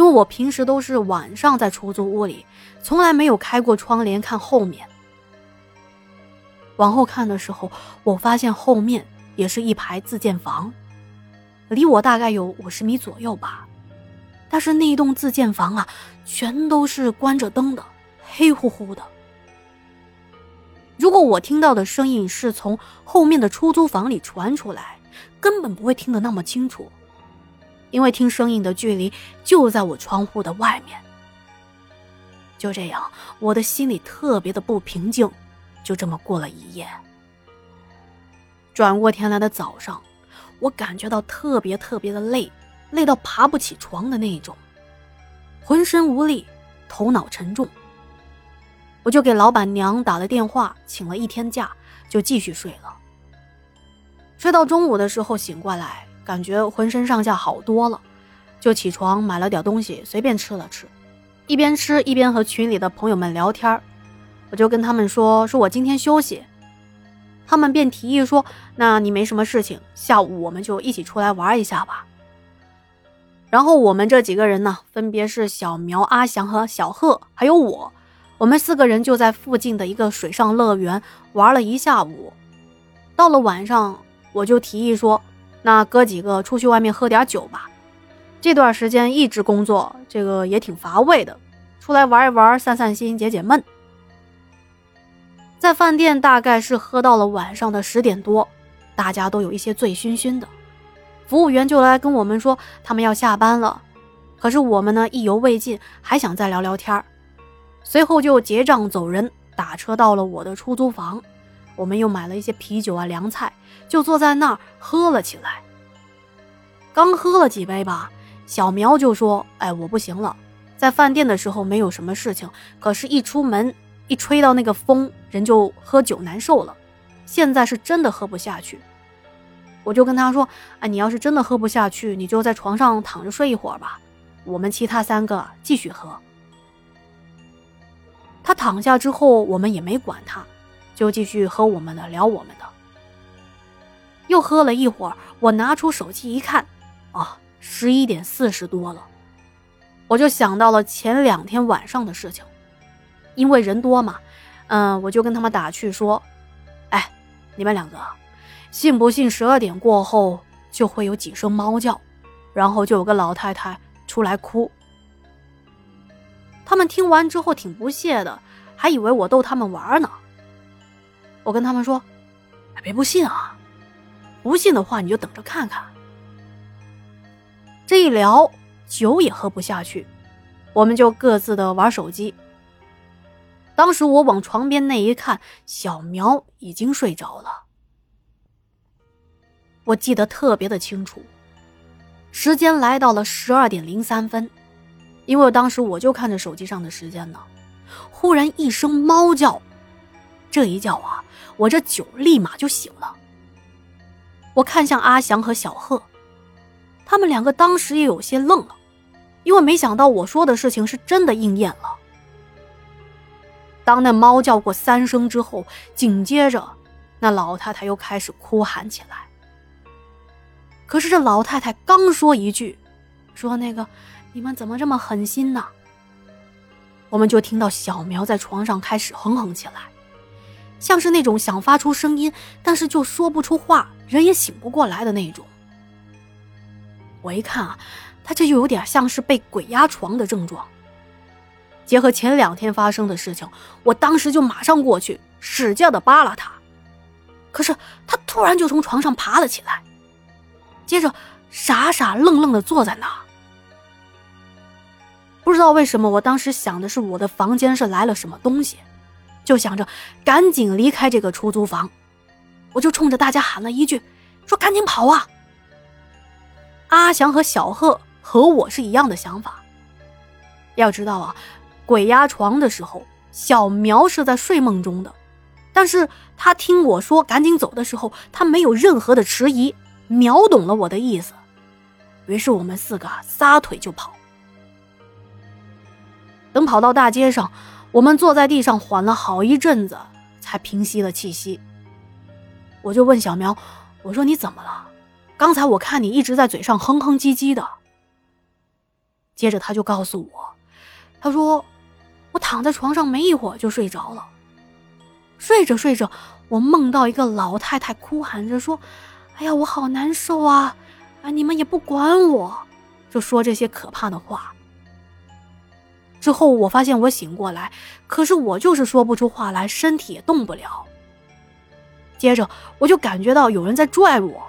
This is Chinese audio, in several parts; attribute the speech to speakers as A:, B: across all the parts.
A: 因为我平时都是晚上在出租屋里，从来没有开过窗帘看后面。往后看的时候，我发现后面也是一排自建房，离我大概有五十米左右吧。但是那一栋自建房啊，全都是关着灯的，黑乎乎的。如果我听到的声音是从后面的出租房里传出来，根本不会听得那么清楚，因为听声音的距离就在我窗户的外面。就这样，我的心里特别的不平静，就这么过了一夜。转过天来的早上，我感觉到特别特别的累。累到爬不起床的那种，浑身无力，头脑沉重。我就给老板娘打了电话，请了一天假，就继续睡了。睡到中午的时候醒过来，感觉浑身上下好多了，就起床买了点东西随便吃了吃，一边吃一边和群里的朋友们聊天我就跟他们说说我今天休息，他们便提议说：“那你没什么事情，下午我们就一起出来玩一下吧。”然后我们这几个人呢，分别是小苗、阿翔和小贺，还有我。我们四个人就在附近的一个水上乐园玩了一下午。到了晚上，我就提议说：“那哥几个出去外面喝点酒吧。这段时间一直工作，这个也挺乏味的，出来玩一玩，散散心，解解闷。”在饭店大概是喝到了晚上的十点多，大家都有一些醉醺醺的。服务员就来跟我们说，他们要下班了。可是我们呢，意犹未尽，还想再聊聊天。随后就结账走人，打车到了我的出租房。我们又买了一些啤酒啊、凉菜，就坐在那儿喝了起来。刚喝了几杯吧，小苗就说：“哎，我不行了。在饭店的时候没有什么事情，可是一出门一吹到那个风，人就喝酒难受了。现在是真的喝不下去。”我就跟他说：“啊，你要是真的喝不下去，你就在床上躺着睡一会儿吧。我们其他三个继续喝。”他躺下之后，我们也没管他，就继续喝我们的，聊我们的。又喝了一会儿，我拿出手机一看，啊，十一点四十多了。我就想到了前两天晚上的事情，因为人多嘛，嗯，我就跟他们打趣说：“哎，你们两个。”信不信十二点过后就会有几声猫叫，然后就有个老太太出来哭。他们听完之后挺不屑的，还以为我逗他们玩呢。我跟他们说：“别不信啊，不信的话你就等着看看。”这一聊，酒也喝不下去，我们就各自的玩手机。当时我往床边那一看，小苗已经睡着了。我记得特别的清楚，时间来到了十二点零三分，因为当时我就看着手机上的时间呢。忽然一声猫叫，这一叫啊，我这酒立马就醒了。我看向阿祥和小贺，他们两个当时也有些愣了，因为没想到我说的事情是真的应验了。当那猫叫过三声之后，紧接着那老太太又开始哭喊起来。可是这老太太刚说一句，说那个你们怎么这么狠心呢？我们就听到小苗在床上开始哼哼起来，像是那种想发出声音，但是就说不出话，人也醒不过来的那种。我一看啊，他这就有点像是被鬼压床的症状。结合前两天发生的事情，我当时就马上过去使劲的扒拉他，可是他突然就从床上爬了起来。接着，傻傻愣愣的坐在那。不知道为什么，我当时想的是我的房间是来了什么东西，就想着赶紧离开这个出租房。我就冲着大家喊了一句：“说赶紧跑啊！”阿祥和小贺和我是一样的想法。要知道啊，鬼压床的时候，小苗是在睡梦中的，但是他听我说赶紧走的时候，他没有任何的迟疑。秒懂了我的意思，于是我们四个撒腿就跑。等跑到大街上，我们坐在地上缓了好一阵子，才平息了气息。我就问小苗：“我说你怎么了？刚才我看你一直在嘴上哼哼唧唧的。”接着他就告诉我，他说我躺在床上没一会儿就睡着了，睡着睡着，我梦到一个老太太哭喊着说：“哎呀，我好难受啊！啊，你们也不管我，就说这些可怕的话。”之后我发现我醒过来，可是我就是说不出话来，身体也动不了。接着我就感觉到有人在拽我，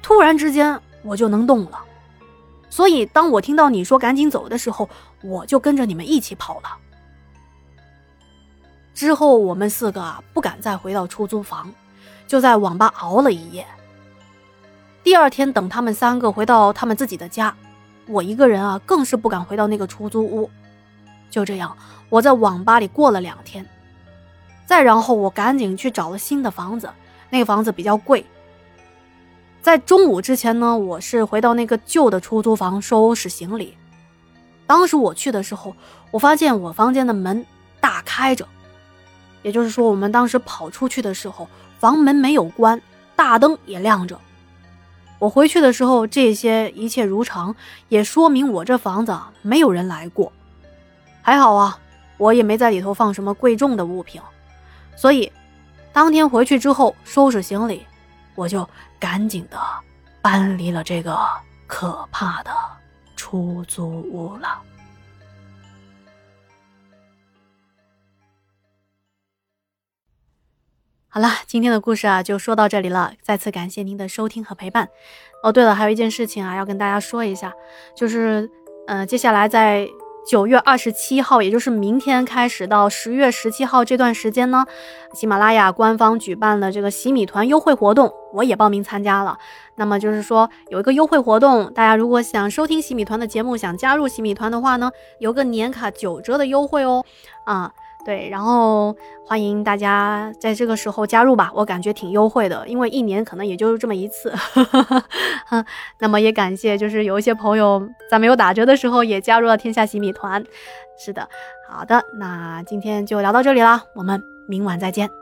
A: 突然之间我就能动了。所以当我听到你说赶紧走的时候，我就跟着你们一起跑了。之后我们四个啊不敢再回到出租房，就在网吧熬了一夜。第二天等他们三个回到他们自己的家，我一个人啊更是不敢回到那个出租屋。就这样，我在网吧里过了两天，再然后我赶紧去找了新的房子，那个房子比较贵。在中午之前呢，我是回到那个旧的出租房收拾行李。当时我去的时候，我发现我房间的门大开着，也就是说，我们当时跑出去的时候，房门没有关，大灯也亮着。我回去的时候，这些一切如常，也说明我这房子没有人来过。还好啊，我也没在里头放什么贵重的物品，所以当天回去之后收拾行李，我就赶紧的搬离了这个可怕的出租屋了。好了，今天的故事啊就说到这里了，再次感谢您的收听和陪伴。哦，对了，还有一件事情啊要跟大家说一下，就是，呃，接下来在。九月二十七号，也就是明天开始到十月十七号这段时间呢，喜马拉雅官方举办了这个洗米团优惠活动，我也报名参加了。那么就是说有一个优惠活动，大家如果想收听洗米团的节目，想加入洗米团的话呢，有个年卡九折的优惠哦，啊。对，然后欢迎大家在这个时候加入吧，我感觉挺优惠的，因为一年可能也就这么一次。那么也感谢，就是有一些朋友在没有打折的时候也加入了天下洗米团。是的，好的，那今天就聊到这里啦，我们明晚再见。